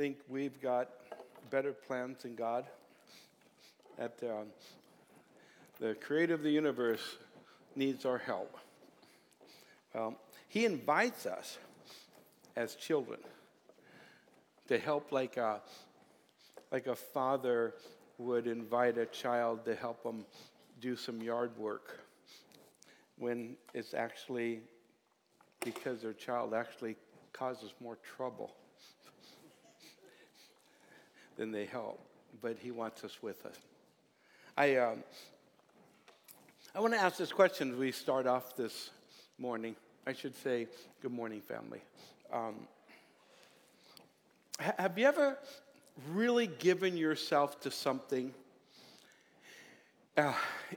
think we've got better plans than God. That um, the creator of the universe needs our help. Well, he invites us as children to help like a, like a father would invite a child to help them do some yard work when it's actually because their child actually causes more trouble than they help. But he wants us with us. I, um, I want to ask this question as we start off this morning. I should say, good morning, family. Um, have you ever really given yourself to something uh,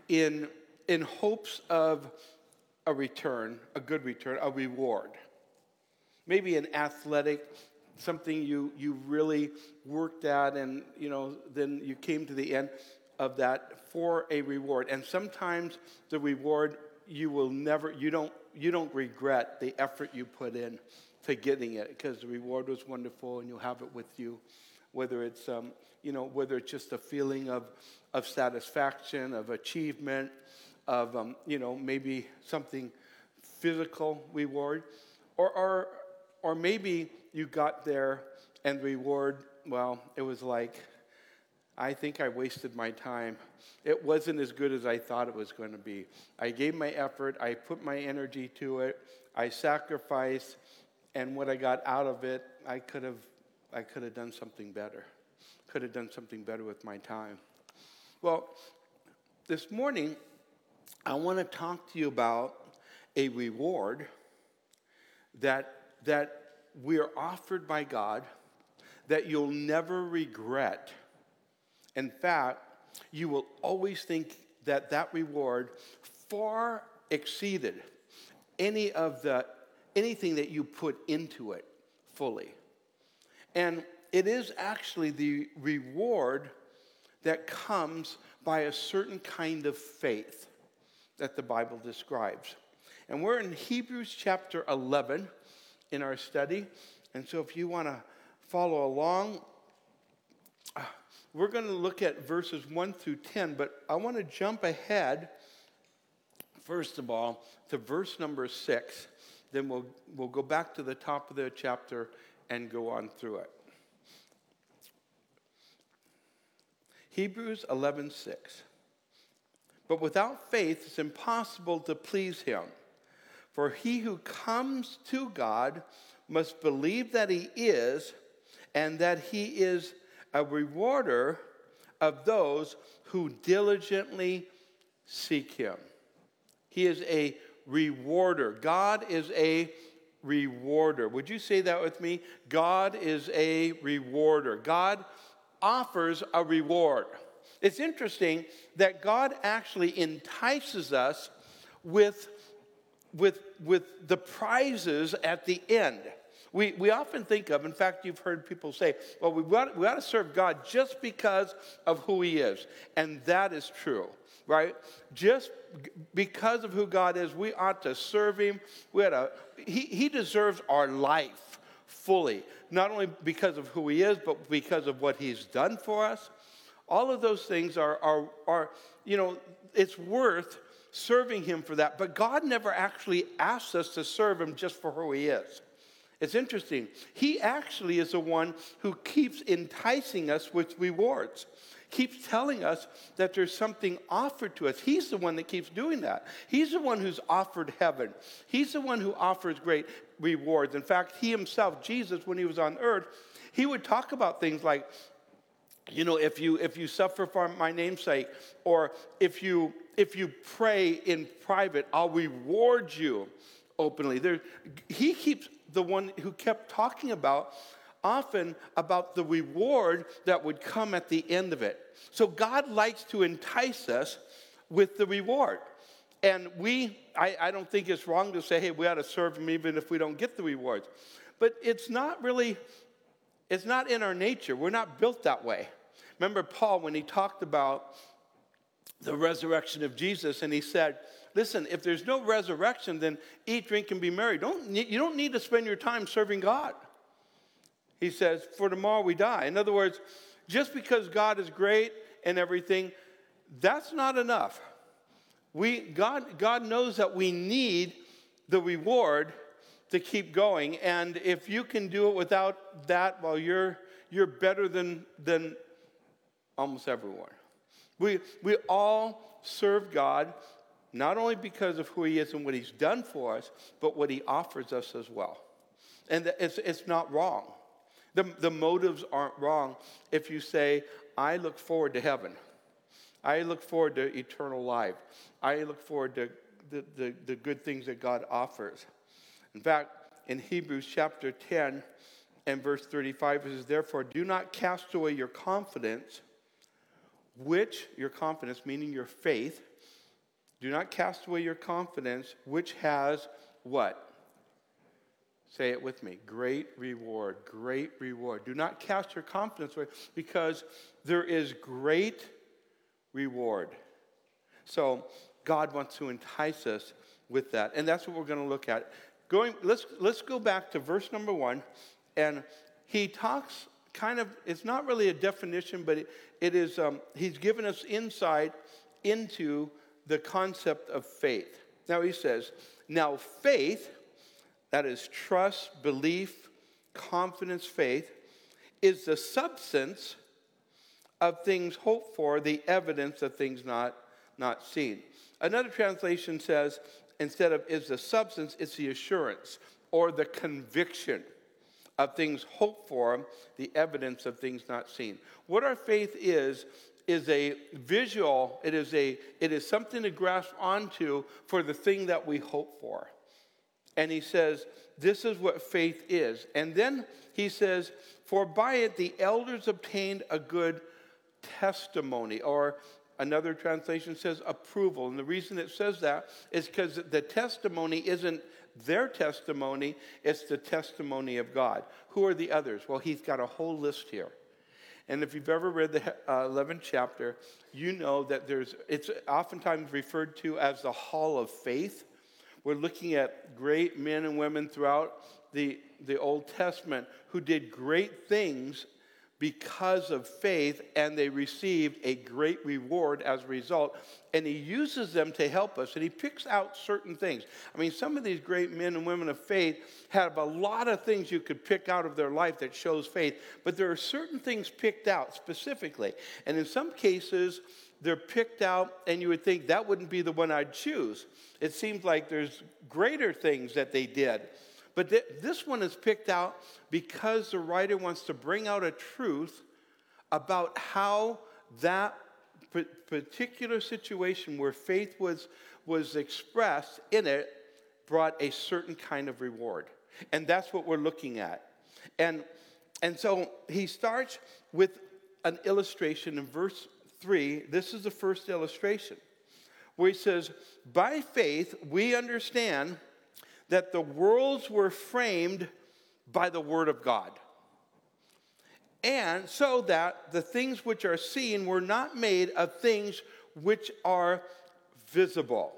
in, in hopes of a return, a good return, a reward? Maybe an athletic, something you, you really worked at, and you know, then you came to the end of that for a reward. And sometimes the reward you will never, you don't, you don't regret the effort you put in to getting it because the reward was wonderful and you'll have it with you. Whether it's, um, you know, whether it's just a feeling of, of satisfaction, of achievement, of, um, you know, maybe something physical reward, or, or, or maybe you got there and the reward, well, it was like, I think I wasted my time. It wasn't as good as I thought it was going to be. I gave my effort, I put my energy to it, I sacrificed, and what I got out of it, I could have I could have done something better. Could have done something better with my time. Well, this morning I want to talk to you about a reward that that we are offered by God that you'll never regret in fact, you will always think that that reward far exceeded any of the anything that you put into it fully. And it is actually the reward that comes by a certain kind of faith that the Bible describes. And we're in Hebrews chapter 11 in our study. And so if you want to follow along, we're going to look at verses 1 through 10, but I want to jump ahead, first of all, to verse number 6. Then we'll, we'll go back to the top of the chapter and go on through it. Hebrews 11:6. But without faith it's impossible to please him. For he who comes to God must believe that he is and that he is a rewarder of those who diligently seek him. He is a rewarder. God is a rewarder. Would you say that with me? God is a rewarder. God offers a reward. It's interesting that God actually entices us with, with, with the prizes at the end. We, we often think of, in fact, you've heard people say, well, we got, we got to serve God just because of who He is. And that is true, right? Just because of who God is, we ought to serve Him. We ought to, he, he deserves our life fully, not only because of who He is, but because of what He's done for us. All of those things are, are, are you know, it's worth serving Him for that. But God never actually asks us to serve Him just for who He is. It's interesting. He actually is the one who keeps enticing us with rewards, keeps telling us that there's something offered to us. He's the one that keeps doing that. He's the one who's offered heaven, He's the one who offers great rewards. In fact, He Himself, Jesus, when He was on earth, He would talk about things like, you know, if you if you suffer for my namesake or if you if you pray in private, I'll reward you openly. There, he keeps the one who kept talking about often about the reward that would come at the end of it. So God likes to entice us with the reward. And we, I, I, don't think it's wrong to say, hey, we ought to serve him even if we don't get the rewards. But it's not really, it's not in our nature. We're not built that way. Remember Paul when he talked about the resurrection of Jesus and he said, listen, if there's no resurrection, then eat, drink, and be merry. Don't, you don't need to spend your time serving God. He says, For tomorrow we die. In other words, just because God is great and everything, that's not enough. We, God, God knows that we need the reward to keep going. And if you can do it without that, well, you're, you're better than, than almost everyone. We, we all serve God not only because of who He is and what He's done for us, but what He offers us as well. And it's, it's not wrong. The, the motives aren't wrong if you say, I look forward to heaven. I look forward to eternal life. I look forward to the, the, the good things that God offers. In fact, in Hebrews chapter 10 and verse 35, it says, Therefore, do not cast away your confidence, which, your confidence, meaning your faith, do not cast away your confidence, which has what? Say it with me. Great reward, great reward. Do not cast your confidence away because there is great reward. So God wants to entice us with that. And that's what we're going to look at. Going, let's, let's go back to verse number one. And he talks kind of, it's not really a definition, but it, it is, um, he's given us insight into the concept of faith. Now he says, now faith that is trust, belief, confidence, faith, is the substance of things hoped for, the evidence of things not, not seen. Another translation says, instead of is the substance, it's the assurance or the conviction of things hoped for, the evidence of things not seen. What our faith is, is a visual, it is, a, it is something to grasp onto for the thing that we hope for. And he says, This is what faith is. And then he says, For by it the elders obtained a good testimony, or another translation says approval. And the reason it says that is because the testimony isn't their testimony, it's the testimony of God. Who are the others? Well, he's got a whole list here. And if you've ever read the uh, 11th chapter, you know that there's, it's oftentimes referred to as the hall of faith we're looking at great men and women throughout the, the Old Testament who did great things because of faith, and they received a great reward as a result. And he uses them to help us, and he picks out certain things. I mean, some of these great men and women of faith have a lot of things you could pick out of their life that shows faith, but there are certain things picked out specifically. And in some cases, they're picked out, and you would think that wouldn't be the one I'd choose. It seems like there's greater things that they did. But th- this one is picked out because the writer wants to bring out a truth about how that p- particular situation where faith was, was expressed in it brought a certain kind of reward. And that's what we're looking at. And, and so he starts with an illustration in verse 3, this is the first illustration, where he says, By faith we understand that the worlds were framed by the Word of God. And so that the things which are seen were not made of things which are visible.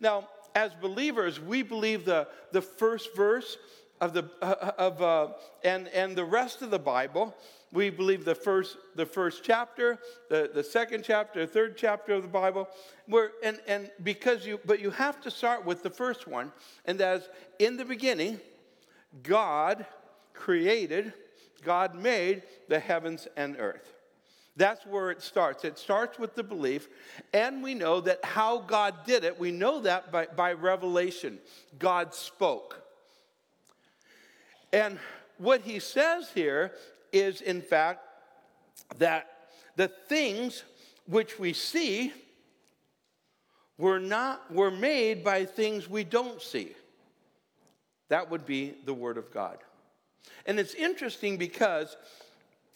Now, as believers, we believe the, the first verse of the, uh, of, uh, and, and the rest of the Bible we believe the first, the first chapter, the, the second chapter, third chapter of the Bible. Where, and, and because you, but you have to start with the first one, and as in the beginning, God created, God made the heavens and earth. That's where it starts. It starts with the belief, and we know that how God did it, we know that by, by revelation. God spoke. And what he says here is, in fact, that the things which we see were not were made by things we don't see. That would be the Word of God. And it's interesting because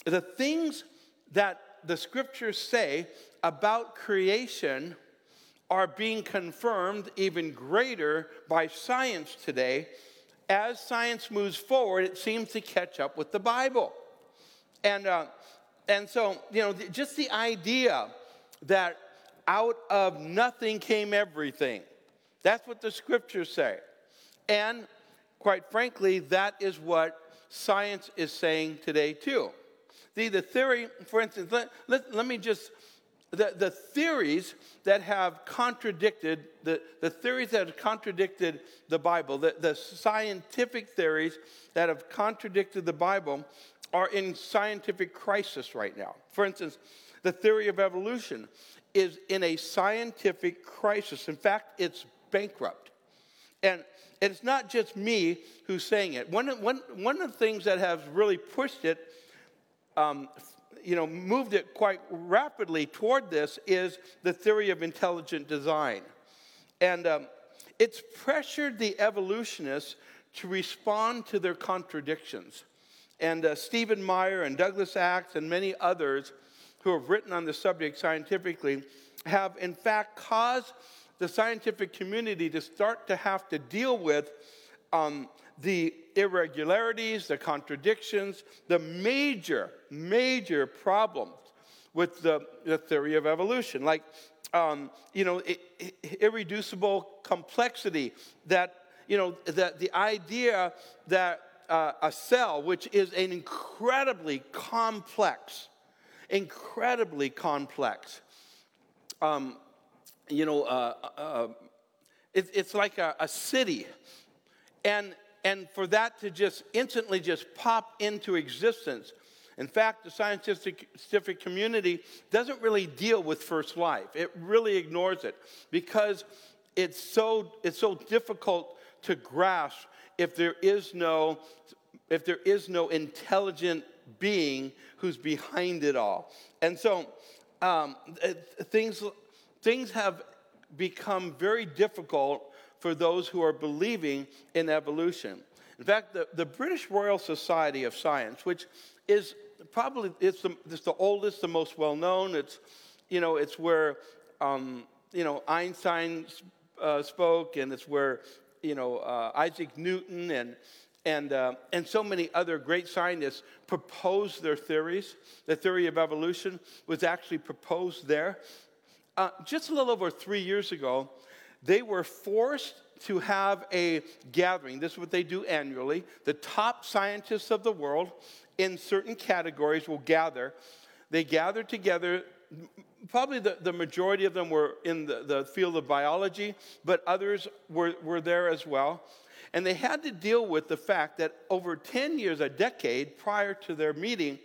the things that the scriptures say about creation are being confirmed even greater by science today. As science moves forward, it seems to catch up with the Bible. And, uh, and so, you know, just the idea that out of nothing came everything. That's what the scriptures say. And quite frankly, that is what science is saying today, too. The, the theory, for instance, let, let, let me just, the, the theories that have contradicted, the, the theories that have contradicted the Bible, the, the scientific theories that have contradicted the Bible are in scientific crisis right now. For instance, the theory of evolution is in a scientific crisis. In fact, it's bankrupt. And it's not just me who's saying it. One, one, one of the things that has really pushed it, um, you know, moved it quite rapidly toward this is the theory of intelligent design. And um, it's pressured the evolutionists to respond to their contradictions. And uh, Stephen Meyer and Douglas Axe and many others who have written on the subject scientifically have, in fact, caused the scientific community to start to have to deal with um, the irregularities, the contradictions, the major, major problems with the, the theory of evolution, like um, you know, irreducible complexity. That you know, that the idea that uh, a cell, which is an incredibly complex, incredibly complex, um, you know, uh, uh, it, it's like a, a city. And, and for that to just instantly just pop into existence. In fact, the scientific community doesn't really deal with first life. It really ignores it because it's so, it's so difficult to grasp if there is no, if there is no intelligent being who's behind it all. And so um, things things have become very difficult for those who are believing in evolution. In fact, the, the British Royal Society of Science, which is probably it's the, it's the oldest, the most well known. It's you know it's where um, you know Einstein uh, spoke, and it's where you know uh, Isaac Newton and and uh, and so many other great scientists proposed their theories. The theory of evolution was actually proposed there. Uh, just a little over three years ago, they were forced to have a gathering. This is what they do annually. The top scientists of the world in certain categories will gather. They gather together. Probably the, the majority of them were in the, the field of biology, but others were, were there as well. And they had to deal with the fact that over 10 years, a decade prior to their meeting,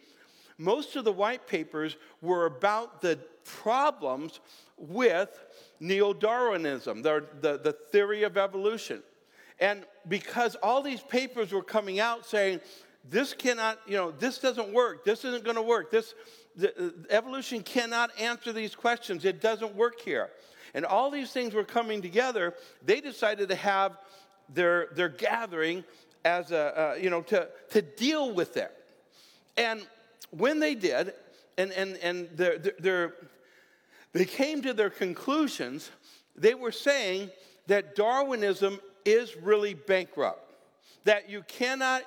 most of the white papers were about the problems with neo Darwinism, the, the, the theory of evolution. And because all these papers were coming out saying, this cannot, you know, this doesn't work, this isn't going to work, this, the, uh, evolution cannot answer these questions, it doesn't work here. And all these things were coming together, they decided to have their, their gathering as a, uh, you know, to, to deal with it. And when they did, and, and, and they're, they're, they came to their conclusions, they were saying that Darwinism is really bankrupt. That you cannot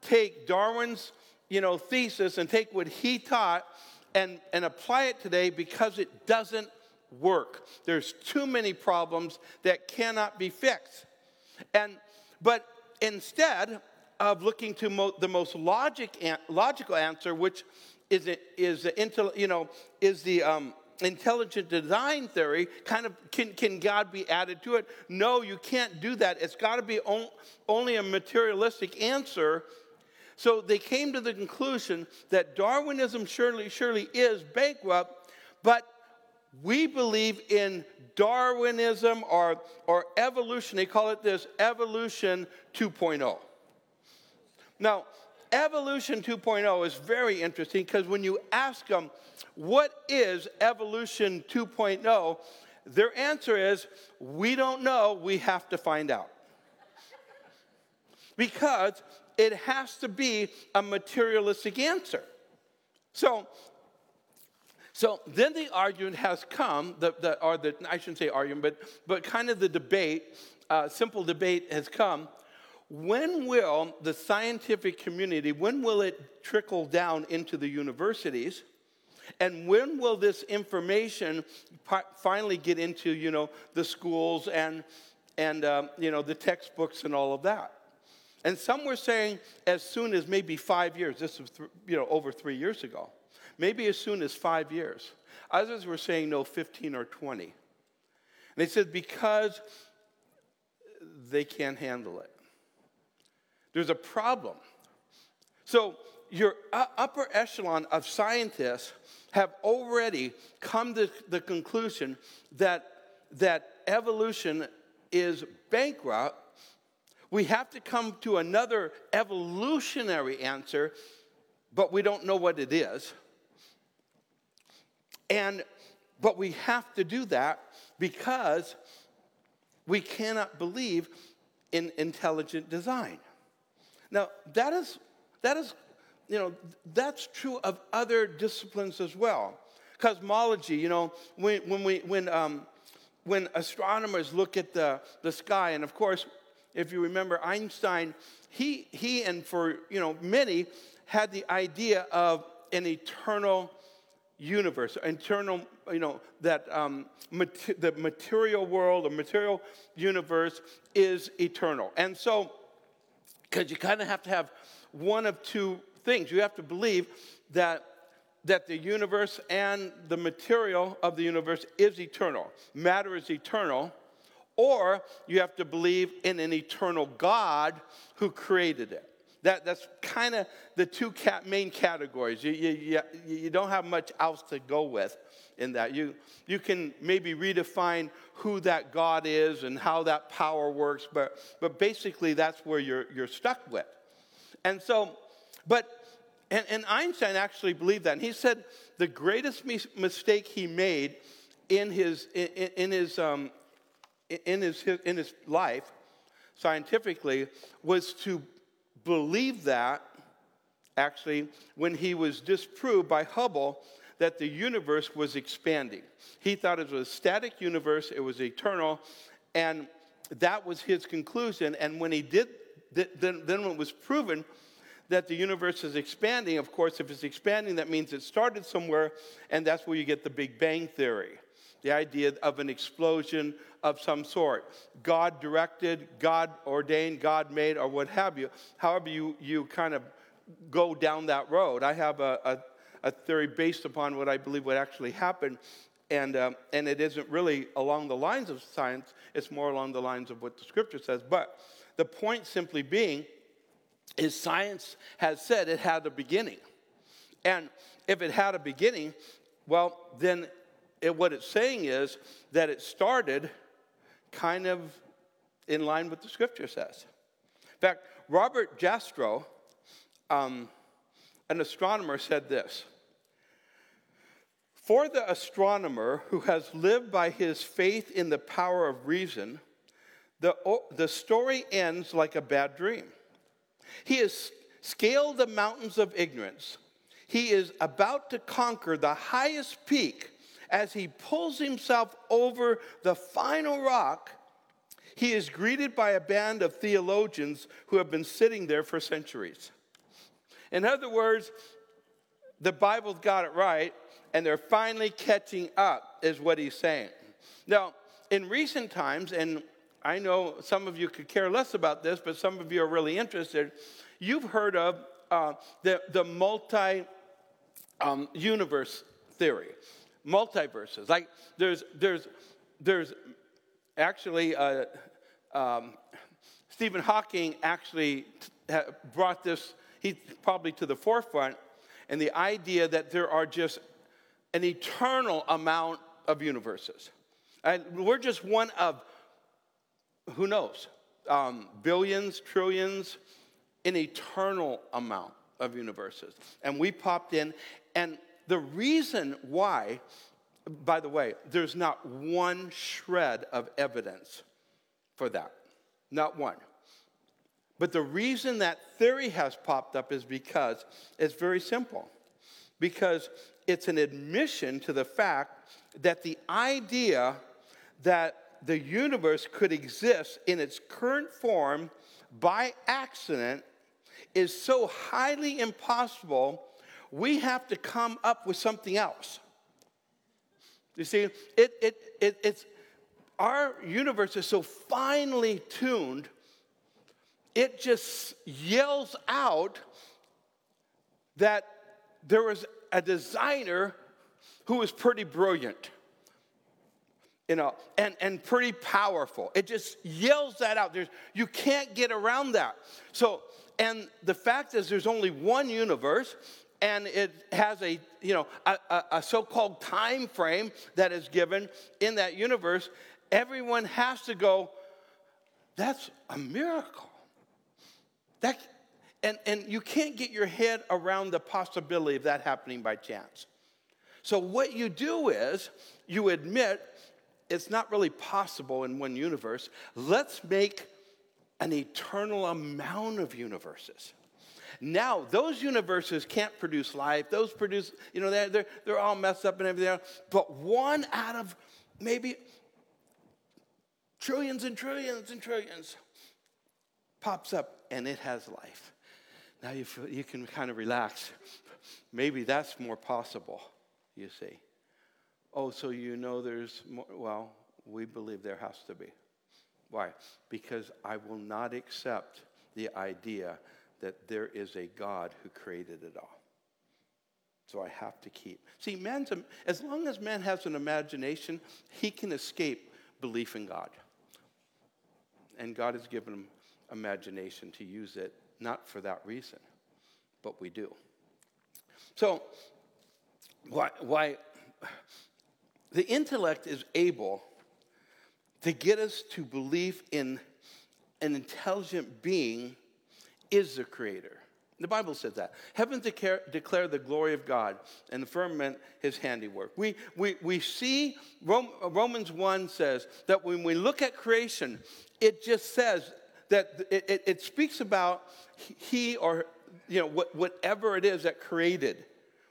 take Darwin's you know, thesis and take what he taught and, and apply it today because it doesn't work. There's too many problems that cannot be fixed. And, but instead of looking to mo- the most logic an- logical answer, which is, is, the, you know, is the um, intelligent design theory, kind of can, can God be added to it? No, you can't do that. It's got to be on, only a materialistic answer. So they came to the conclusion that Darwinism surely, surely is bankrupt, but we believe in Darwinism or, or evolution. They call it this evolution 2.0. Now, evolution 2.0 is very interesting because when you ask them, what is evolution 2.0? Their answer is, we don't know, we have to find out. because it has to be a materialistic answer. So, so then the argument has come, the, the, or the, I shouldn't say argument, but, but kind of the debate, uh, simple debate has come when will the scientific community, when will it trickle down into the universities? And when will this information finally get into, you know, the schools and, and um, you know, the textbooks and all of that? And some were saying as soon as maybe five years. This was, th- you know, over three years ago. Maybe as soon as five years. Others were saying no, 15 or 20. And they said because they can't handle it. There's a problem. So your upper echelon of scientists have already come to the conclusion that, that evolution is bankrupt. We have to come to another evolutionary answer, but we don't know what it is. And but we have to do that because we cannot believe in intelligent design. Now, that is that is you know, that's true of other disciplines as well. Cosmology, you know, when, when, we, when, um, when astronomers look at the, the sky, and of course, if you remember Einstein, he, he and for, you know, many had the idea of an eternal universe, eternal, you know, that um, mat- the material world, the material universe is eternal. And so, because you kind of have to have one of two things. You have to believe that, that the universe and the material of the universe is eternal, matter is eternal, or you have to believe in an eternal God who created it. That, that's kind of the two cat, main categories. You, you, you, you don't have much else to go with in that. You, you can maybe redefine who that God is and how that power works, but, but basically that's where you're, you're stuck with. And so, but, and, and Einstein actually believed that. And he said the greatest mistake he made in his, in, in his, um, in, his, in his life, scientifically, was to believe that, actually, when he was disproved by Hubble that the universe was expanding. He thought it was a static universe, it was eternal, and that was his conclusion. And when he did, then, then when it was proven that the universe is expanding, of course, if it's expanding, that means it started somewhere, and that's where you get the Big Bang Theory the idea of an explosion of some sort. God directed, God ordained, God made, or what have you. However, you, you kind of go down that road. I have a, a, a theory based upon what I believe would actually happen. And, um, and it isn't really along the lines of science, it's more along the lines of what the scripture says. But the point simply being is science has said it had a beginning. And if it had a beginning, well, then it, what it's saying is that it started kind of in line with the scripture says. In fact, Robert Jastrow, um, an astronomer, said this For the astronomer who has lived by his faith in the power of reason, the, the story ends like a bad dream. He has scaled the mountains of ignorance. He is about to conquer the highest peak as he pulls himself over the final rock. He is greeted by a band of theologians who have been sitting there for centuries. In other words, the Bible's got it right, and they're finally catching up, is what he's saying. Now, in recent times, and I know some of you could care less about this, but some of you are really interested. You've heard of uh, the, the multi um, universe theory, multiverses. Like there's, there's, there's actually, uh, um, Stephen Hawking actually brought this, he probably to the forefront, and the idea that there are just an eternal amount of universes. And we're just one of who knows, um, billions, trillions, an eternal amount of universes. And we popped in, and the reason why, by the way, there's not one shred of evidence for that. Not one. But the reason that theory has popped up is because it's very simple. Because it's an admission to the fact that the idea that the universe could exist in its current form by accident is so highly impossible, we have to come up with something else. You see, it, it, it, it's, our universe is so finely tuned it just yells out that there was a designer who was pretty brilliant you know, and, and pretty powerful. It just yells that out. There's, you can't get around that. So, and the fact is, there's only one universe, and it has a, you know, a, a, a so-called time frame that is given in that universe. Everyone has to go, that's a miracle. That, and, and you can't get your head around the possibility of that happening by chance. So, what you do is you admit it's not really possible in one universe. Let's make an eternal amount of universes. Now, those universes can't produce life. Those produce, you know, they're, they're, they're all messed up and everything else. But one out of maybe trillions and trillions and trillions pops up and it has life. Now you, feel, you can kind of relax. Maybe that's more possible, you see. Oh, so you know there's more? Well, we believe there has to be. Why? Because I will not accept the idea that there is a God who created it all. So I have to keep. See, man's, as long as man has an imagination, he can escape belief in God. And God has given him imagination to use it, not for that reason, but we do. So, why, why the intellect is able to get us to believe in an intelligent being is the creator. The Bible says that. Heaven declare, the glory of God, and the firmament his handiwork. We, we, we see Romans 1 says that when we look at creation, it just says that it, it, it speaks about he or you know what, whatever it is that created.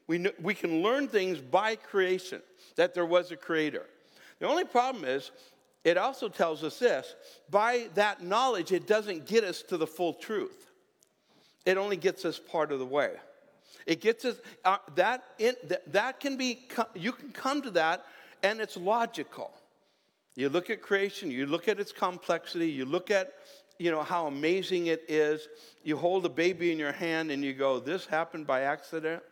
We, know, we can learn things by creation that there was a creator. The only problem is, it also tells us this by that knowledge, it doesn't get us to the full truth, it only gets us part of the way. It gets us uh, that, in, that, that can be, you can come to that and it's logical. You look at creation, you look at its complexity, you look at you know how amazing it is. You hold a baby in your hand and you go, This happened by accident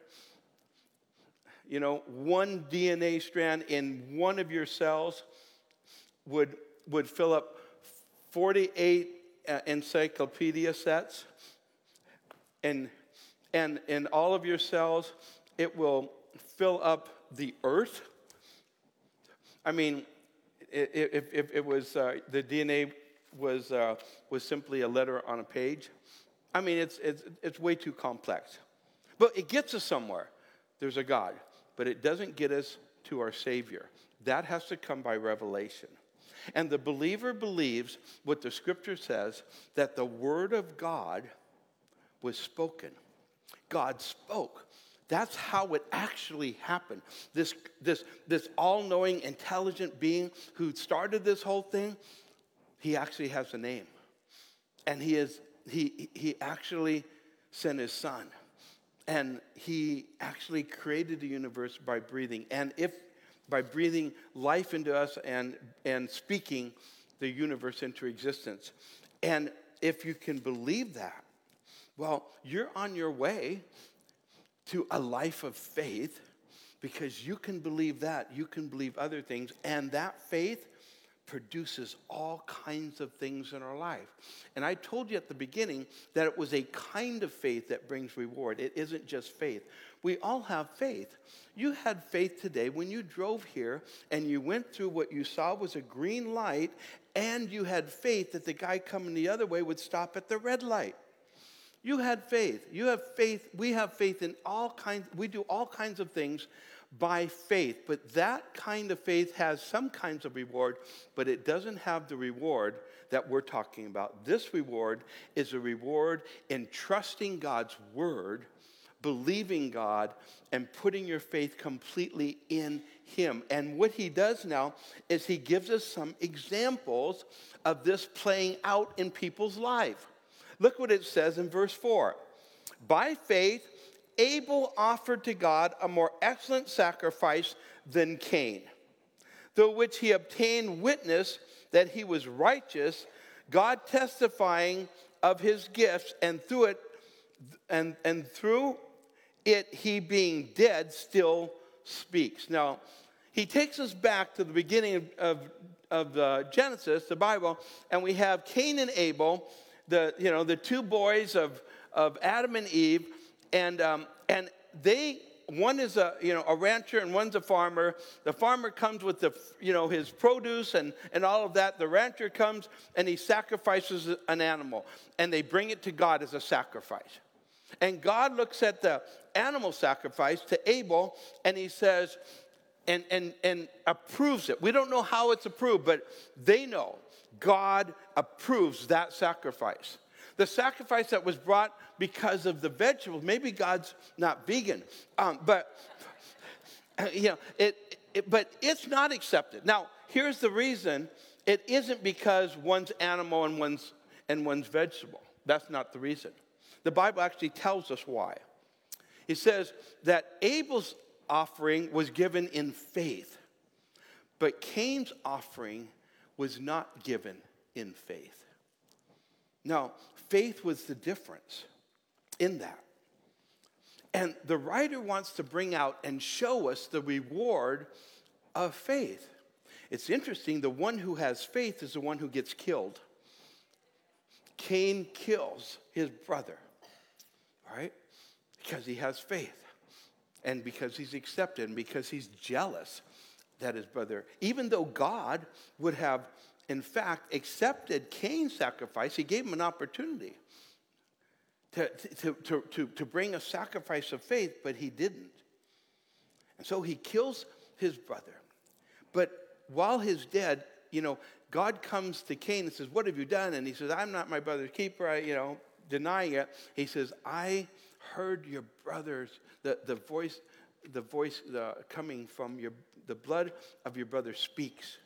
you know, one DNA strand in one of your cells would, would fill up 48 uh, encyclopedia sets. And, and in all of your cells, it will fill up the earth. I mean, if, if it was uh, the DNA was, uh, was simply a letter on a page, I mean, it's, it's, it's way too complex. But it gets us somewhere. There's a God but it doesn't get us to our Savior. That has to come by revelation. And the believer believes what the scripture says that the word of God was spoken. God spoke. That's how it actually happened. This, this, this all knowing, intelligent being who started this whole thing, he actually has a name. And he, is, he, he actually sent his son and he actually created the universe by breathing. And if by breathing life into us and, and speaking the universe into existence. And if you can believe that, well, you're on your way to a life of faith because you can believe that. You can believe other things. And that faith produces all kinds of things in our life. And I told you at the beginning that it was a kind of faith that brings reward. It isn't just faith. We all have faith. You had faith today when you drove here and you went through what you saw was a green light, and you had faith that the guy coming the other way would stop at the red light. You had faith. You have faith. We have faith in all kinds, we do all kinds of things by faith. But that kind of faith has some kinds of reward, but it doesn't have the reward that we're talking about. This reward is a reward in trusting God's word, believing God, and putting your faith completely in Him. And what He does now is He gives us some examples of this playing out in people's life. Look what it says in verse 4. By faith, Abel offered to God a more excellent sacrifice than Cain, through which he obtained witness that he was righteous, God testifying of his gifts, and through it, and, and through it, he being dead still speaks. Now, he takes us back to the beginning of, of, of the Genesis, the Bible, and we have Cain and Abel, the, you know, the two boys of, of Adam and Eve, and, um, and they one is a you know a rancher and one's a farmer. The farmer comes with the you know his produce and and all of that. The rancher comes and he sacrifices an animal and they bring it to god as a sacrifice. And god looks at the animal sacrifice to abel and he says and and and approves it. We don't know how it's approved but they know god approves that sacrifice the sacrifice that was brought because of the vegetables. Maybe God's not vegan, um, but you know, it, it, but it's not accepted. Now, here's the reason: it isn't because one's animal and one's and one's vegetable. That's not the reason. The Bible actually tells us why. It says that Abel's offering was given in faith, but Cain's offering was not given in faith. Now, faith was the difference in that. And the writer wants to bring out and show us the reward of faith. It's interesting, the one who has faith is the one who gets killed. Cain kills his brother, right? Because he has faith and because he's accepted and because he's jealous that his brother, even though God would have in fact, accepted Cain's sacrifice, he gave him an opportunity to, to, to, to, to bring a sacrifice of faith, but he didn't. And so he kills his brother. But while he's dead, you know, God comes to Cain and says, What have you done? And he says, I'm not my brother's keeper, I, you know, denying it. He says, I heard your brothers, the, the voice, the voice the, coming from your, the blood of your brother speaks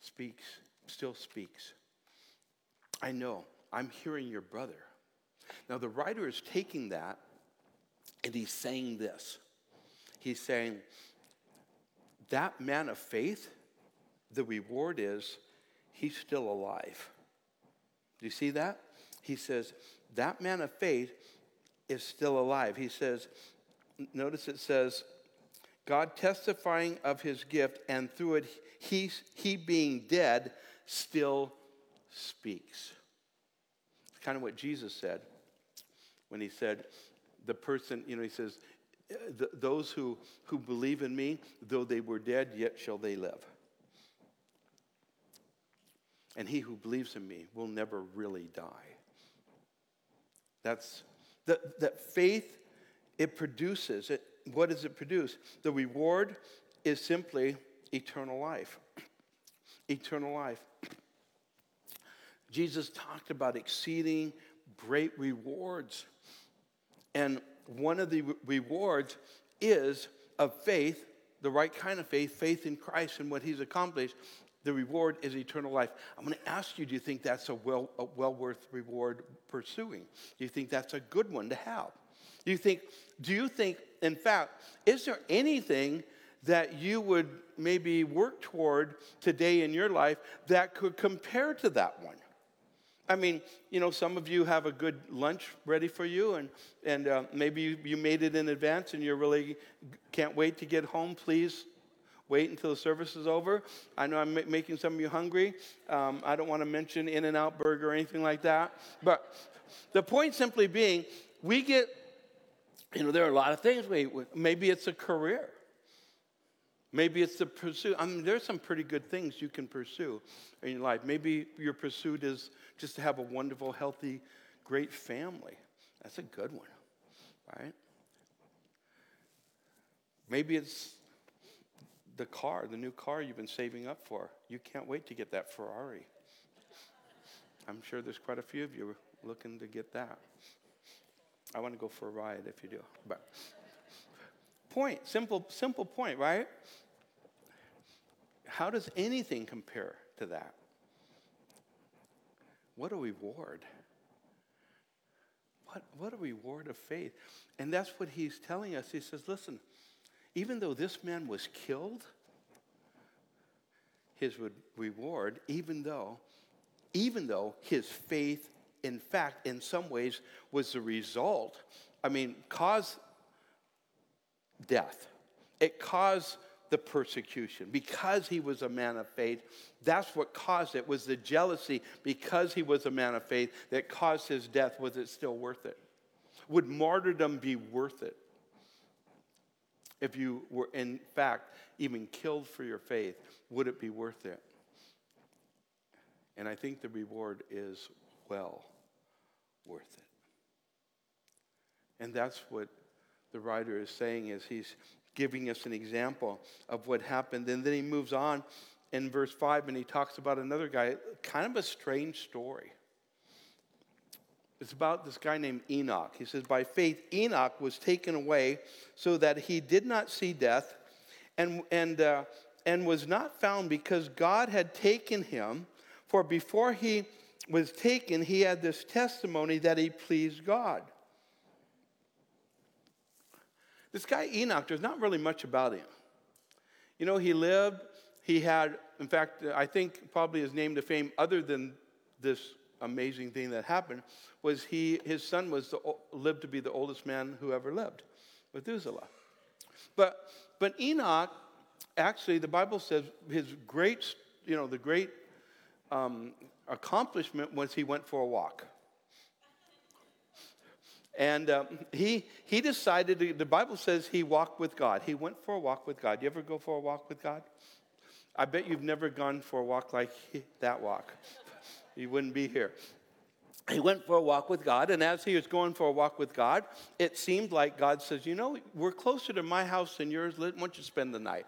speaks, still speaks. I know, I'm hearing your brother. Now, the writer is taking that and he's saying this. He's saying, that man of faith, the reward is he's still alive. Do you see that? He says, that man of faith is still alive. He says, notice it says, God testifying of his gift, and through it, he, he being dead still speaks. It's kind of what Jesus said when he said, the person, you know, he says, those who, who believe in me, though they were dead, yet shall they live. And he who believes in me will never really die. That's that, that faith, it produces, it, what does it produce? The reward is simply eternal life. eternal life. Jesus talked about exceeding great rewards. And one of the rewards is of faith, the right kind of faith, faith in Christ and what he's accomplished. The reward is eternal life. I'm going to ask you do you think that's a well, a well worth reward pursuing? Do you think that's a good one to have? Do you think, do you think, in fact, is there anything that you would maybe work toward today in your life that could compare to that one? I mean, you know, some of you have a good lunch ready for you, and, and uh, maybe you, you made it in advance and you really can't wait to get home. Please wait until the service is over. I know I'm making some of you hungry. Um, I don't want to mention In N Out Burger or anything like that. But the point simply being, we get, you know, there are a lot of things. We, maybe it's a career. Maybe it's the pursuit. I mean, there's some pretty good things you can pursue in your life. Maybe your pursuit is just to have a wonderful, healthy, great family. That's a good one, right? Maybe it's the car, the new car you've been saving up for. You can't wait to get that Ferrari. I'm sure there's quite a few of you looking to get that. I want to go for a ride if you do. But point, simple, simple point, right? How does anything compare to that? What a reward. What, what a reward of faith. And that's what he's telling us. He says, listen, even though this man was killed, his reward, even though, even though his faith in fact, in some ways, was the result, I mean, caused death. It caused the persecution because he was a man of faith. That's what caused it, was the jealousy because he was a man of faith that caused his death. Was it still worth it? Would martyrdom be worth it? If you were, in fact, even killed for your faith, would it be worth it? And I think the reward is well worth it. And that's what the writer is saying is he's giving us an example of what happened. And then he moves on in verse 5 and he talks about another guy, kind of a strange story. It's about this guy named Enoch. He says, By faith, Enoch was taken away so that he did not see death and, and, uh, and was not found because God had taken him. For before he was taken, he had this testimony that he pleased God. This guy Enoch, there's not really much about him. You know, he lived, he had, in fact, I think probably his name to fame, other than this amazing thing that happened, was he, his son was the, lived to be the oldest man who ever lived, Methuselah. But, but Enoch, actually, the Bible says his great, you know, the great um, accomplishment was he went for a walk. And um, he, he decided, the Bible says he walked with God. He went for a walk with God. You ever go for a walk with God? I bet you've never gone for a walk like that walk. you wouldn't be here. He went for a walk with God, and as he was going for a walk with God, it seemed like God says, You know, we're closer to my house than yours. Why don't you spend the night?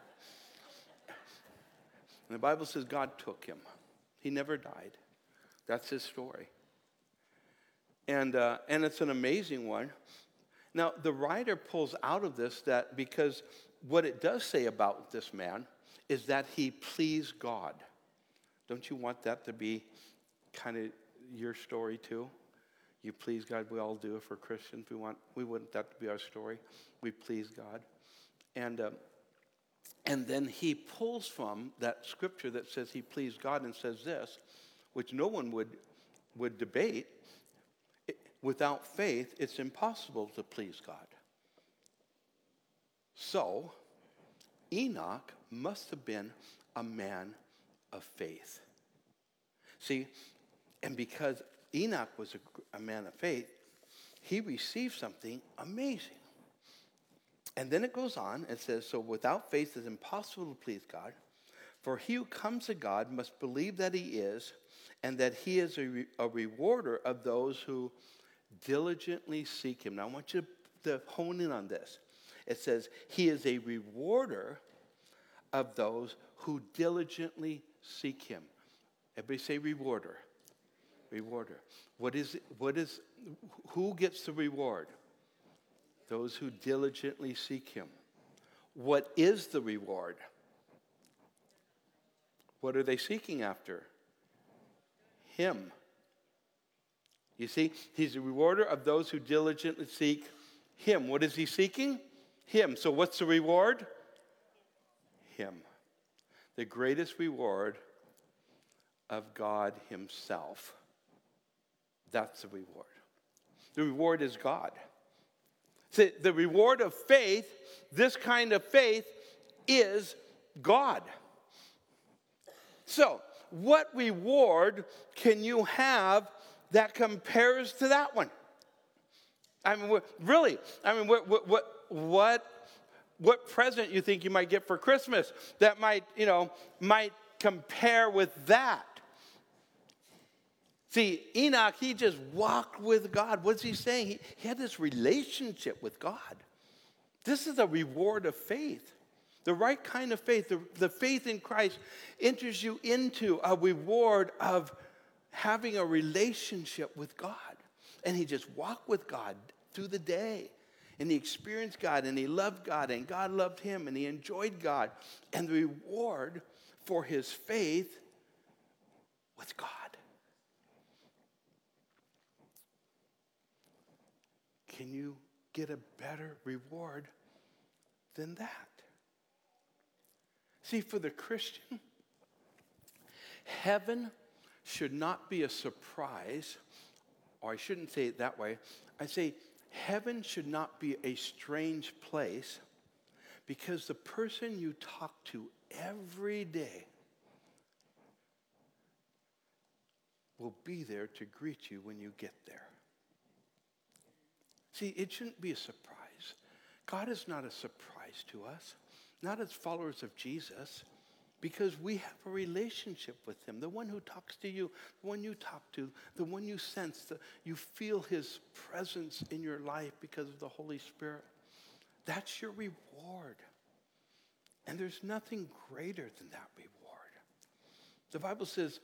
And the Bible says God took him, he never died. That's his story. And, uh, and it's an amazing one. Now, the writer pulls out of this that because what it does say about this man is that he pleased God. Don't you want that to be kind of your story too? You please God. We all do it for Christians. We want we want that to be our story. We please God, and uh, and then he pulls from that scripture that says he pleased God and says this, which no one would would debate without faith, it's impossible to please God. So, Enoch must have been a man of faith. See, and because Enoch was a, a man of faith, he received something amazing. And then it goes on and says, So without faith it's impossible to please God. For he who comes to God must believe that he is, and that he is a, re- a rewarder of those who diligently seek him. Now, I want you to hone in on this. It says, He is a rewarder of those who diligently seek him. Everybody say rewarder. Rewarder. What is, what is, who gets the reward? Those who diligently seek him. What is the reward? What are they seeking after? Him. You see, he's a rewarder of those who diligently seek him. What is he seeking? Him. So, what's the reward? Him. The greatest reward of God Himself. That's the reward. The reward is God. See, the reward of faith, this kind of faith, is God. So, what reward can you have that compares to that one. I mean, really, I mean, what, what, what, what present you think you might get for Christmas that might, you know, might compare with that? See, Enoch, he just walked with God. What's he saying? He, he had this relationship with God. This is a reward of faith. The right kind of faith, the, the faith in Christ enters you into a reward of having a relationship with God. And he just walked with God through the day. And he experienced God and he loved God and God loved him and he enjoyed God. And the reward for his faith was God. Can you get a better reward than that? See, for the Christian, heaven should not be a surprise or I shouldn't say it that way. I say heaven should not be a strange place because the person you talk to every day will be there to greet you when you get there. See, it shouldn't be a surprise. God is not a surprise to us, not as followers of Jesus because we have a relationship with him. The one who talks to you, the one you talk to, the one you sense, the, you feel his presence in your life because of the Holy Spirit. That's your reward. And there's nothing greater than that reward. The Bible says,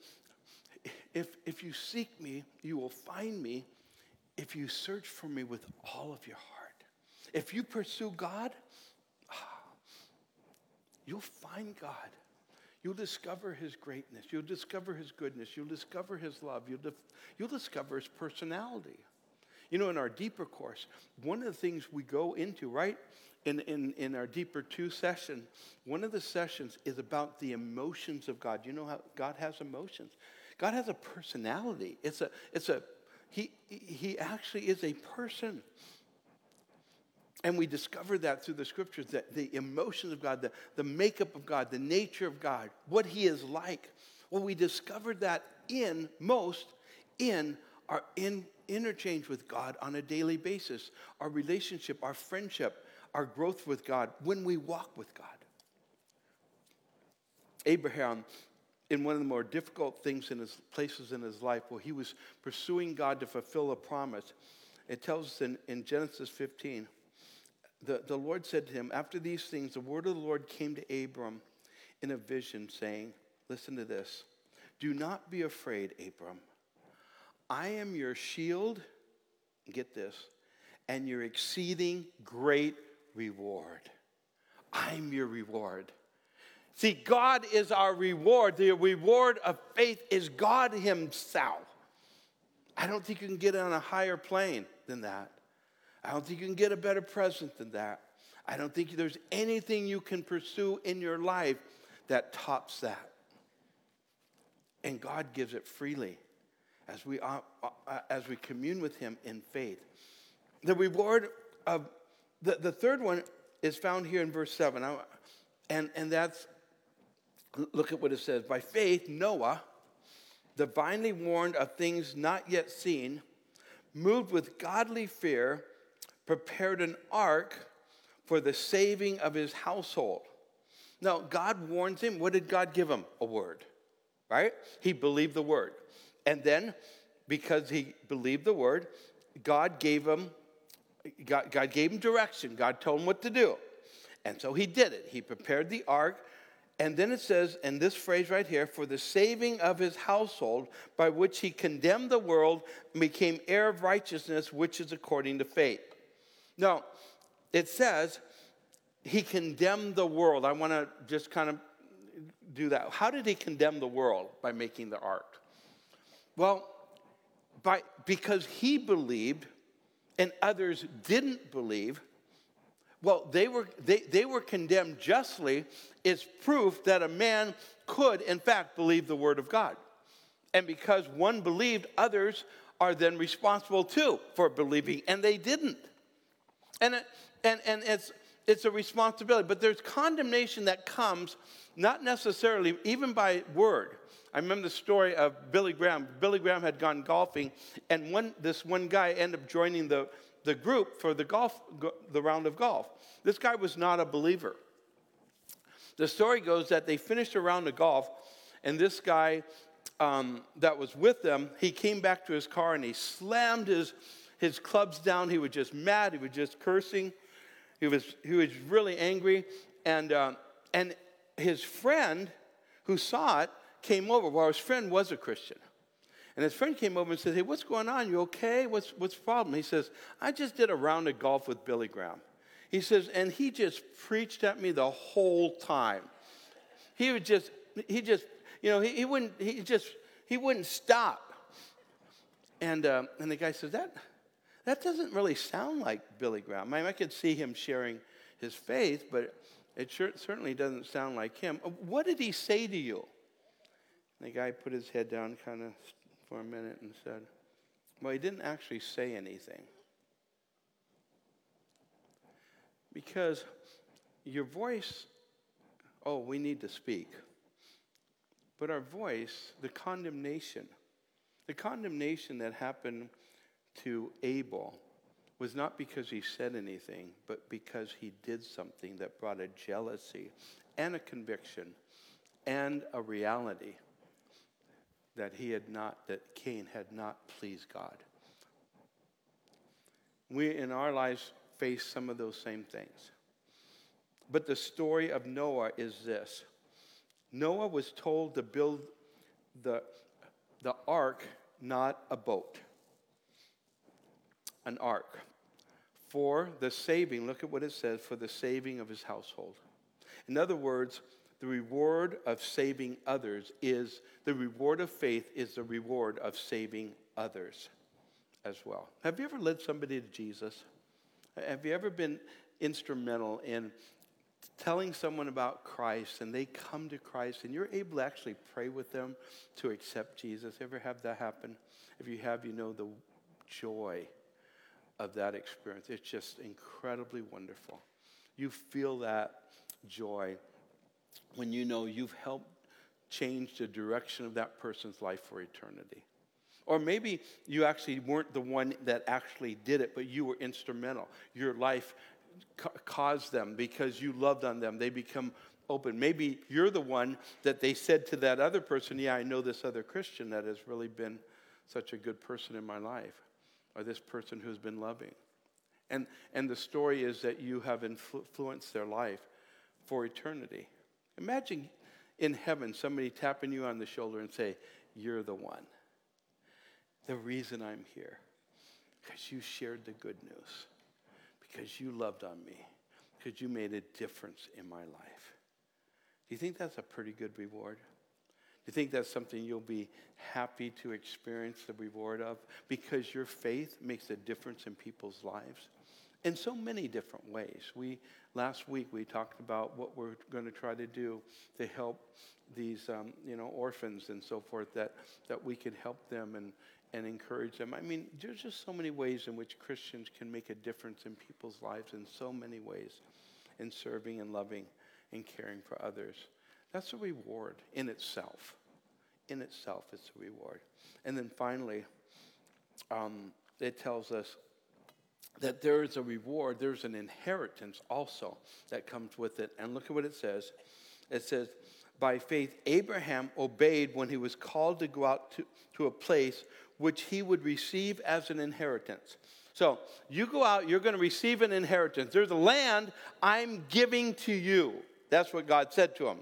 if, if you seek me, you will find me if you search for me with all of your heart. If you pursue God, you'll find God. You'll discover his greatness. You'll discover his goodness. You'll discover his love. You'll, dif- you'll discover his personality. You know, in our deeper course, one of the things we go into, right, in, in, in our deeper two session, one of the sessions is about the emotions of God. You know how God has emotions. God has a personality. It's a, it's a, he, he actually is a person. And we discover that through the scriptures that the emotions of God, the, the makeup of God, the nature of God, what He is like. Well, we discovered that in most in our in, interchange with God on a daily basis, our relationship, our friendship, our growth with God, when we walk with God. Abraham, in one of the more difficult things in his places in his life, where he was pursuing God to fulfill a promise, it tells us in, in Genesis 15 the, the Lord said to him, After these things, the word of the Lord came to Abram in a vision, saying, Listen to this. Do not be afraid, Abram. I am your shield, get this, and your exceeding great reward. I'm your reward. See, God is our reward. The reward of faith is God Himself. I don't think you can get on a higher plane than that. I don't think you can get a better present than that. I don't think there's anything you can pursue in your life that tops that. And God gives it freely as we, uh, uh, as we commune with Him in faith. The reward of the, the third one is found here in verse 7. And, and that's, look at what it says. By faith, Noah, divinely warned of things not yet seen, moved with godly fear, prepared an ark for the saving of his household. Now, God warns him. What did God give him? A word, right? He believed the word. And then, because he believed the word, God gave him, God, God gave him direction. God told him what to do. And so he did it. He prepared the ark. And then it says, in this phrase right here, for the saving of his household, by which he condemned the world and became heir of righteousness, which is according to faith. Now, it says he condemned the world. I want to just kind of do that. How did he condemn the world? By making the ark. Well, by, because he believed and others didn't believe, well, they were, they, they were condemned justly is proof that a man could, in fact, believe the word of God. And because one believed, others are then responsible too for believing, and they didn't. And, it, and, and it's, it's a responsibility, but there's condemnation that comes not necessarily even by word. I remember the story of Billy Graham. Billy Graham had gone golfing, and one, this one guy ended up joining the, the group for the golf, the round of golf. This guy was not a believer. The story goes that they finished a round of golf, and this guy um, that was with them, he came back to his car and he slammed his his clubs down. He was just mad. He was just cursing. He was, he was really angry. And, uh, and his friend who saw it came over. Well, his friend was a Christian. And his friend came over and said, Hey, what's going on? You okay? What's, what's the problem? He says, I just did a round of golf with Billy Graham. He says, and he just preached at me the whole time. He would just, he just, you know, he, he wouldn't, he just, he wouldn't stop. And, uh, and the guy says, that, that doesn't really sound like Billy Graham. I, mean, I could see him sharing his faith, but it sure, certainly doesn't sound like him. What did he say to you? the guy put his head down kind of for a minute and said, Well, he didn't actually say anything. Because your voice, oh, we need to speak. But our voice, the condemnation, the condemnation that happened to Abel was not because he said anything, but because he did something that brought a jealousy and a conviction and a reality that he had not, that Cain had not pleased God. We in our lives face some of those same things. But the story of Noah is this Noah was told to build the, the ark, not a boat. An ark. For the saving, look at what it says, for the saving of his household. In other words, the reward of saving others is the reward of faith is the reward of saving others as well. Have you ever led somebody to Jesus? Have you ever been instrumental in telling someone about Christ and they come to Christ and you're able to actually pray with them to accept Jesus? Ever have that happen? If you have, you know the joy of that experience. It's just incredibly wonderful. You feel that joy when you know you've helped change the direction of that person's life for eternity. Or maybe you actually weren't the one that actually did it, but you were instrumental. Your life ca- caused them because you loved on them. They become open. Maybe you're the one that they said to that other person, Yeah, I know this other Christian that has really been such a good person in my life, or this person who's been loving. And, and the story is that you have influenced their life for eternity. Imagine in heaven somebody tapping you on the shoulder and say, You're the one. The reason I'm here, because you shared the good news, because you loved on me, because you made a difference in my life. Do you think that's a pretty good reward? Do you think that's something you'll be happy to experience the reward of? Because your faith makes a difference in people's lives in so many different ways. We last week we talked about what we're going to try to do to help these um, you know orphans and so forth that that we could help them and and encourage them. I mean, there's just so many ways in which Christians can make a difference in people's lives in so many ways in serving and loving and caring for others. That's a reward in itself. In itself, it's a reward. And then finally, um, it tells us that there is a reward, there's an inheritance also that comes with it. And look at what it says. It says, by faith, Abraham obeyed when he was called to go out to, to a place which he would receive as an inheritance. So you go out, you're going to receive an inheritance. There's a land I'm giving to you. That's what God said to him.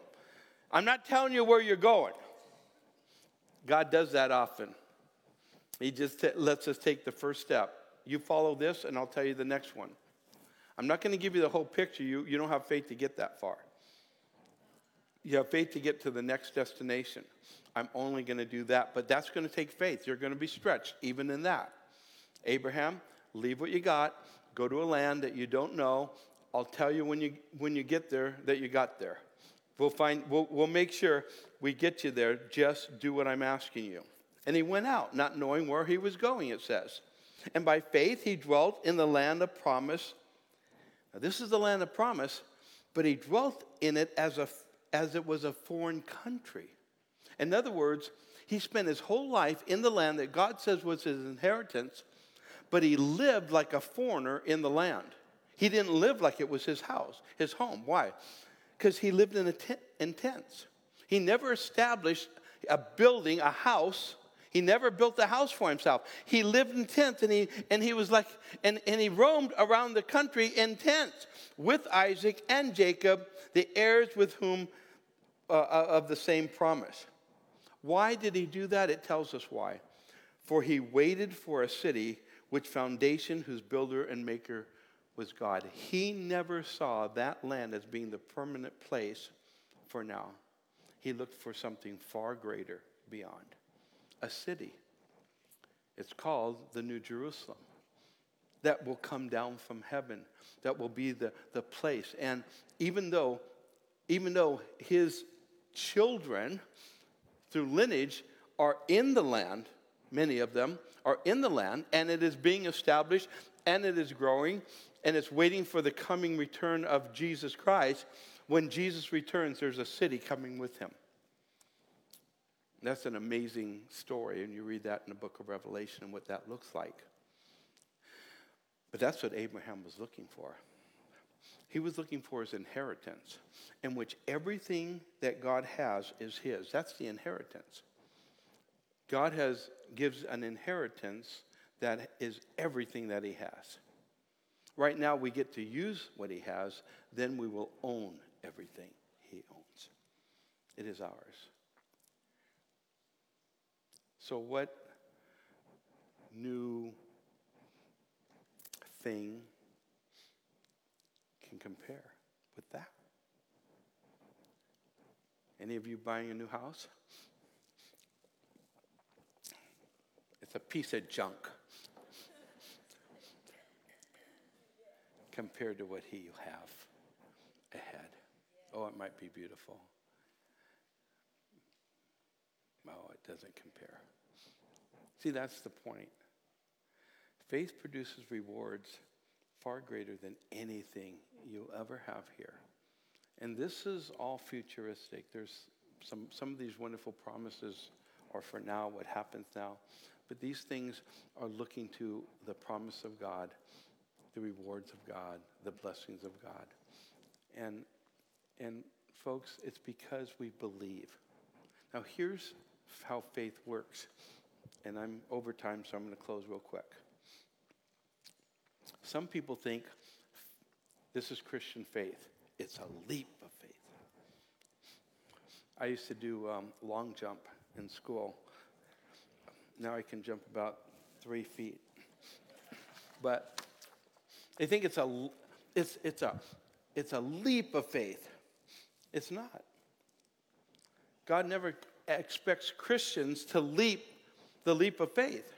I'm not telling you where you're going. God does that often. He just t- lets us take the first step. You follow this, and I'll tell you the next one. I'm not going to give you the whole picture. You, you don't have faith to get that far. You have faith to get to the next destination. I'm only going to do that. But that's going to take faith. You're going to be stretched even in that. Abraham, leave what you got, go to a land that you don't know. I'll tell you when you, when you get there that you got there. We'll, find, we'll, we'll make sure we get you there. Just do what I'm asking you. And he went out, not knowing where he was going, it says. And by faith he dwelt in the land of promise. Now, this is the land of promise, but he dwelt in it as, a, as it was a foreign country. In other words, he spent his whole life in the land that God says was his inheritance, but he lived like a foreigner in the land. He didn't live like it was his house, his home. Why? Because he lived in, a tent, in tents. He never established a building, a house. He never built a house for himself. He lived in tents and he, and he was like, and, and he roamed around the country in tents with Isaac and Jacob, the heirs with whom uh, uh of the same promise. Why did he do that? It tells us why. For he waited for a city which foundation whose builder and maker was God. He never saw that land as being the permanent place for now. He looked for something far greater beyond a city. It's called the New Jerusalem. That will come down from heaven. That will be the, the place. And even though, even though his children through lineage are in the land, many of them, are in the land, and it is being established, and it is growing, and it's waiting for the coming return of Jesus Christ. When Jesus returns, there's a city coming with him. That's an amazing story, and you read that in the book of Revelation and what that looks like. But that's what Abraham was looking for. He was looking for his inheritance, in which everything that God has is his. That's the inheritance. God has gives an inheritance that is everything that he has. Right now we get to use what he has, then we will own everything he owns. It is ours. So what new thing can compare with that. Any of you buying a new house? It's a piece of junk compared to what he have ahead. Oh, it might be beautiful. Oh, it doesn't compare. See, that's the point. Faith produces rewards far greater than anything you'll ever have here. And this is all futuristic. There's some, some of these wonderful promises are for now, what happens now. But these things are looking to the promise of God, the rewards of God, the blessings of God. And, and folks, it's because we believe. Now, here's how faith works. And I'm over time, so I'm going to close real quick. Some people think this is Christian faith. It's a leap of faith. I used to do um, long jump in school. Now I can jump about three feet. But they think it's a, it's, it's a, it's a leap of faith. It's not. God never expects Christians to leap the leap of faith.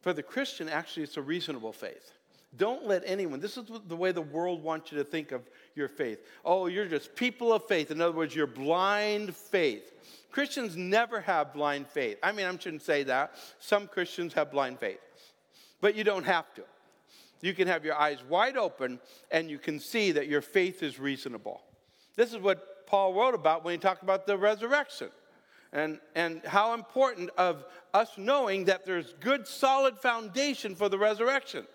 For the Christian, actually, it's a reasonable faith. Don't let anyone, this is the way the world wants you to think of your faith. Oh, you're just people of faith. In other words, you're blind faith. Christians never have blind faith. I mean, I shouldn't say that. Some Christians have blind faith, but you don't have to. You can have your eyes wide open and you can see that your faith is reasonable. This is what Paul wrote about when he talked about the resurrection and, and how important of us knowing that there's good solid foundation for the resurrection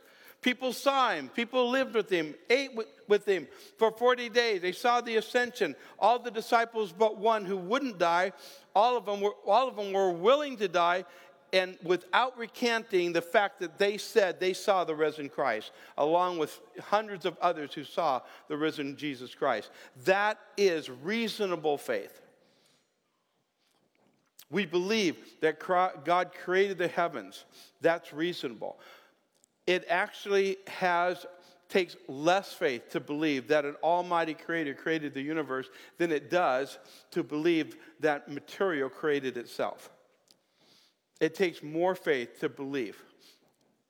People saw him. People lived with him, ate with him for 40 days. They saw the ascension. All the disciples but one who wouldn't die, all of them were, all of them were willing to die and without recanting the fact that they said they saw the risen Christ, along with hundreds of others who saw the risen Jesus Christ. That is reasonable faith. We believe that God created the heavens. That's reasonable it actually has takes less faith to believe that an almighty creator created the universe than it does to believe that material created itself. It takes more faith to believe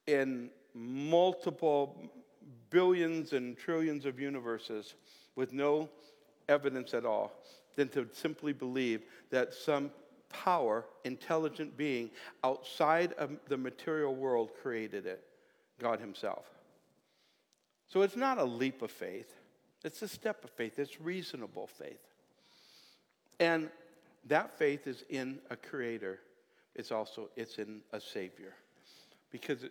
in multiple billions and trillions of universes with no evidence at all than to simply believe that some power, intelligent being outside of the material world created it. God Himself. So it's not a leap of faith, it's a step of faith, it's reasonable faith. And that faith is in a creator. It's also it's in a savior. Because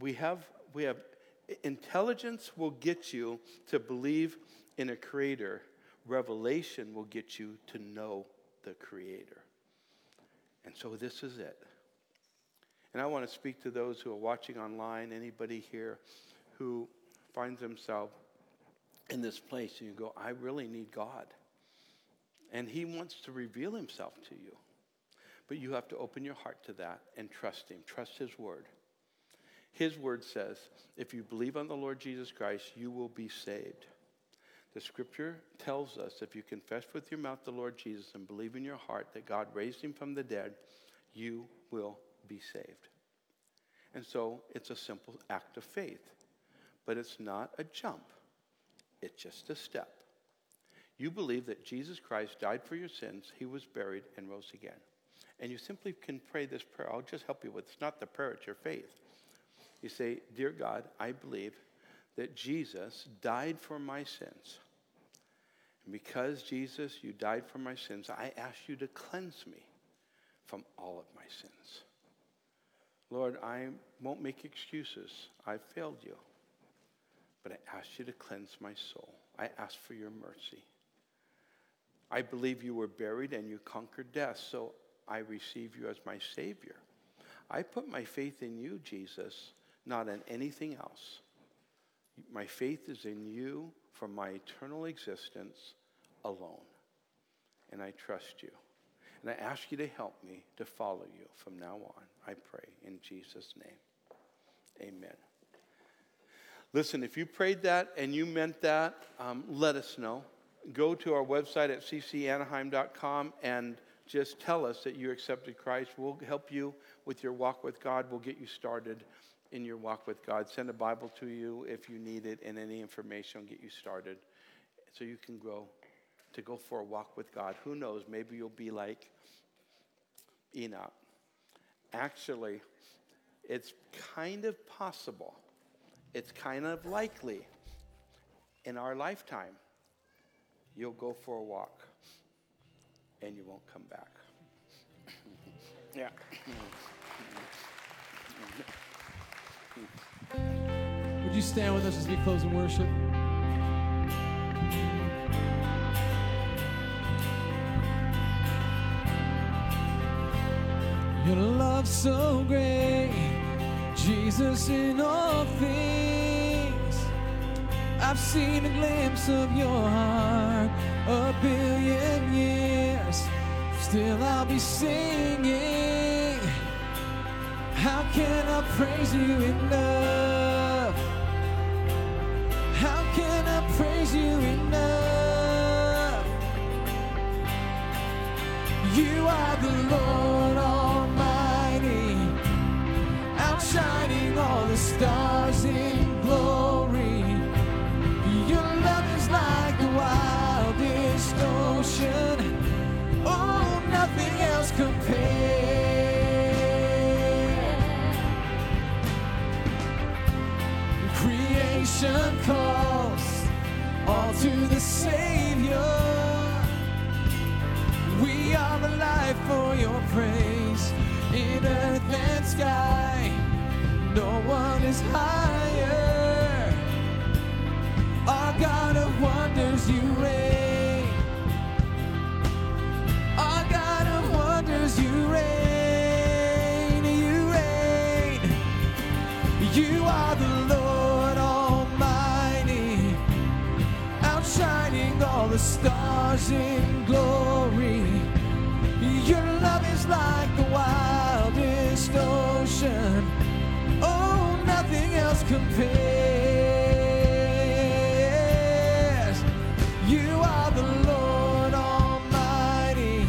we have we have intelligence will get you to believe in a creator. Revelation will get you to know the creator. And so this is it. And I want to speak to those who are watching online, anybody here who finds themselves in this place and you go, I really need God. And He wants to reveal Himself to you. But you have to open your heart to that and trust Him, trust His Word. His Word says, if you believe on the Lord Jesus Christ, you will be saved. The scripture tells us if you confess with your mouth the Lord Jesus and believe in your heart that God raised him from the dead, you will be saved. And so it's a simple act of faith, but it's not a jump, it's just a step. You believe that Jesus Christ died for your sins, he was buried, and rose again. And you simply can pray this prayer. I'll just help you with it's not the prayer, it's your faith. You say, Dear God, I believe that Jesus died for my sins. And because, Jesus, you died for my sins, I ask you to cleanse me from all of my sins. Lord, I won't make excuses. I failed you. But I ask you to cleanse my soul. I ask for your mercy. I believe you were buried and you conquered death, so I receive you as my Savior. I put my faith in you, Jesus, not in anything else. My faith is in you for my eternal existence alone. And I trust you. And I ask you to help me to follow you from now on. I pray in Jesus' name. Amen. Listen, if you prayed that and you meant that, um, let us know. Go to our website at ccanaheim.com and just tell us that you accepted Christ. We'll help you with your walk with God. We'll get you started in your walk with God. Send a Bible to you if you need it, and any information will get you started so you can grow to go for a walk with God. Who knows? Maybe you'll be like Enoch. Actually, it's kind of possible, it's kind of likely in our lifetime you'll go for a walk and you won't come back. yeah. You stand with us as we close in worship? Your love so great, Jesus in all things. I've seen a glimpse of your heart a billion years. Still, I'll be singing. How can I praise you enough? Praise you enough? You are the Lord Almighty, outshining all the stars in glory. Your love is like the wildest ocean. Oh, nothing else compares. Creation calls for your praise in earth and sky. No one is higher. Our God of wonders, you reign. Our God of wonders, you reign. You reign. You are the Lord Almighty, outshining all the stars in glory. Like the wildest ocean. Oh, nothing else compares. You are the Lord Almighty,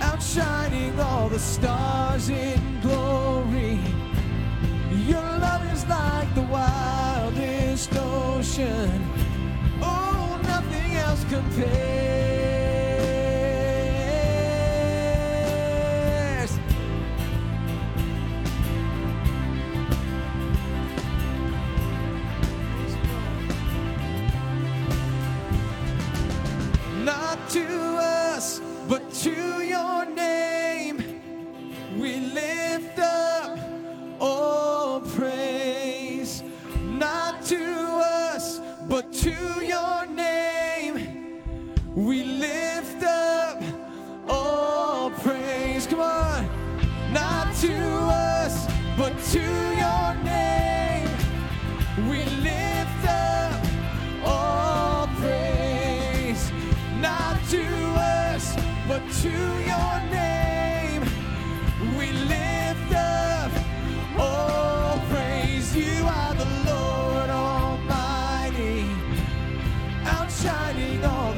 outshining all the stars in glory. Your love is like the wildest ocean. Oh, nothing else compares.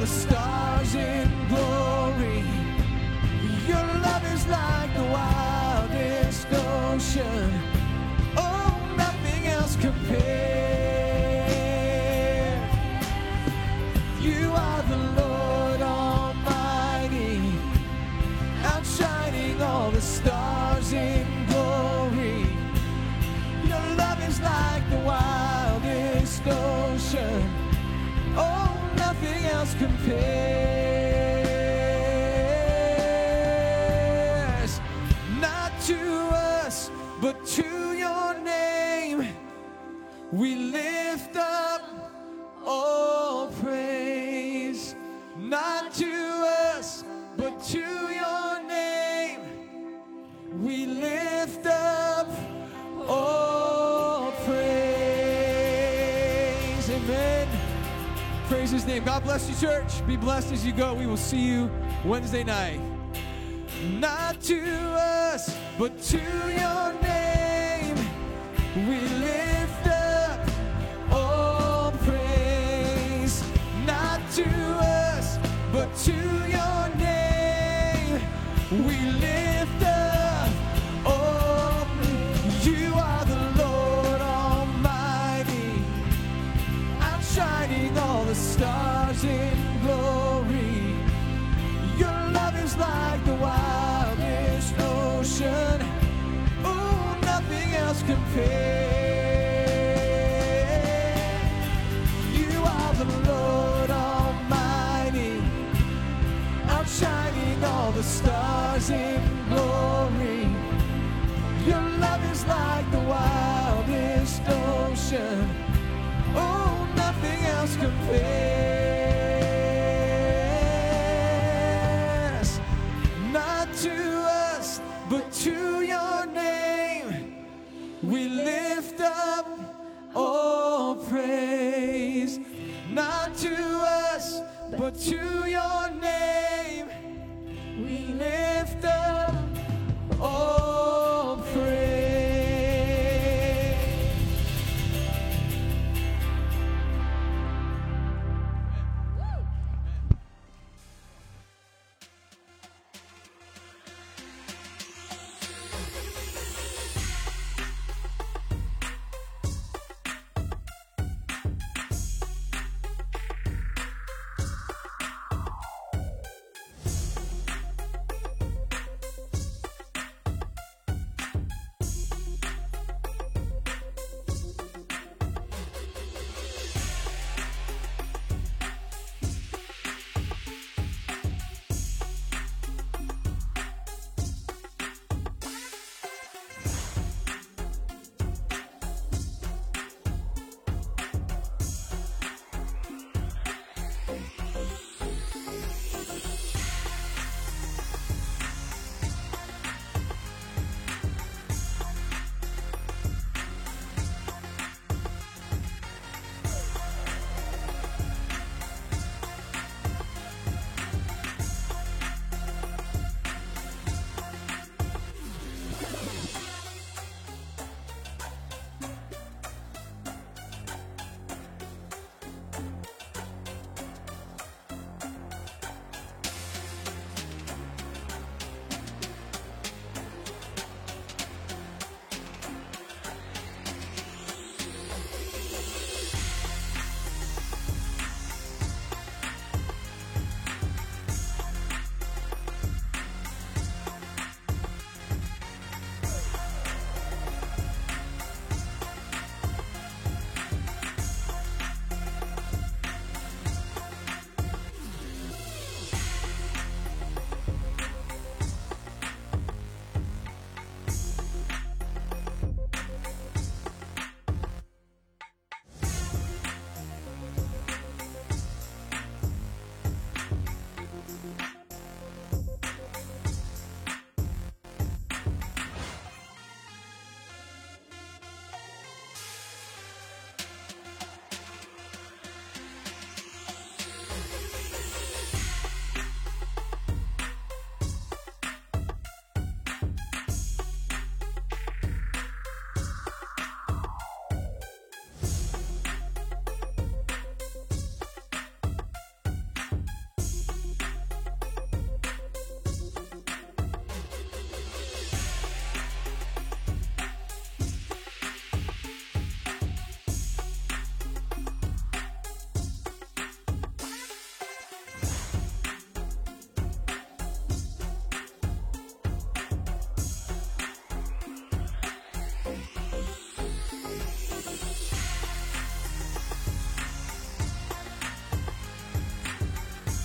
The stars compares. God bless you, church. Be blessed as you go. We will see you Wednesday night. Not to us, but to your name. We outshining all the stars in glory. Your love is like the wildest ocean. Oh, nothing else compares. Not to us, but to your name. We lift up all praise. Not to us, but to your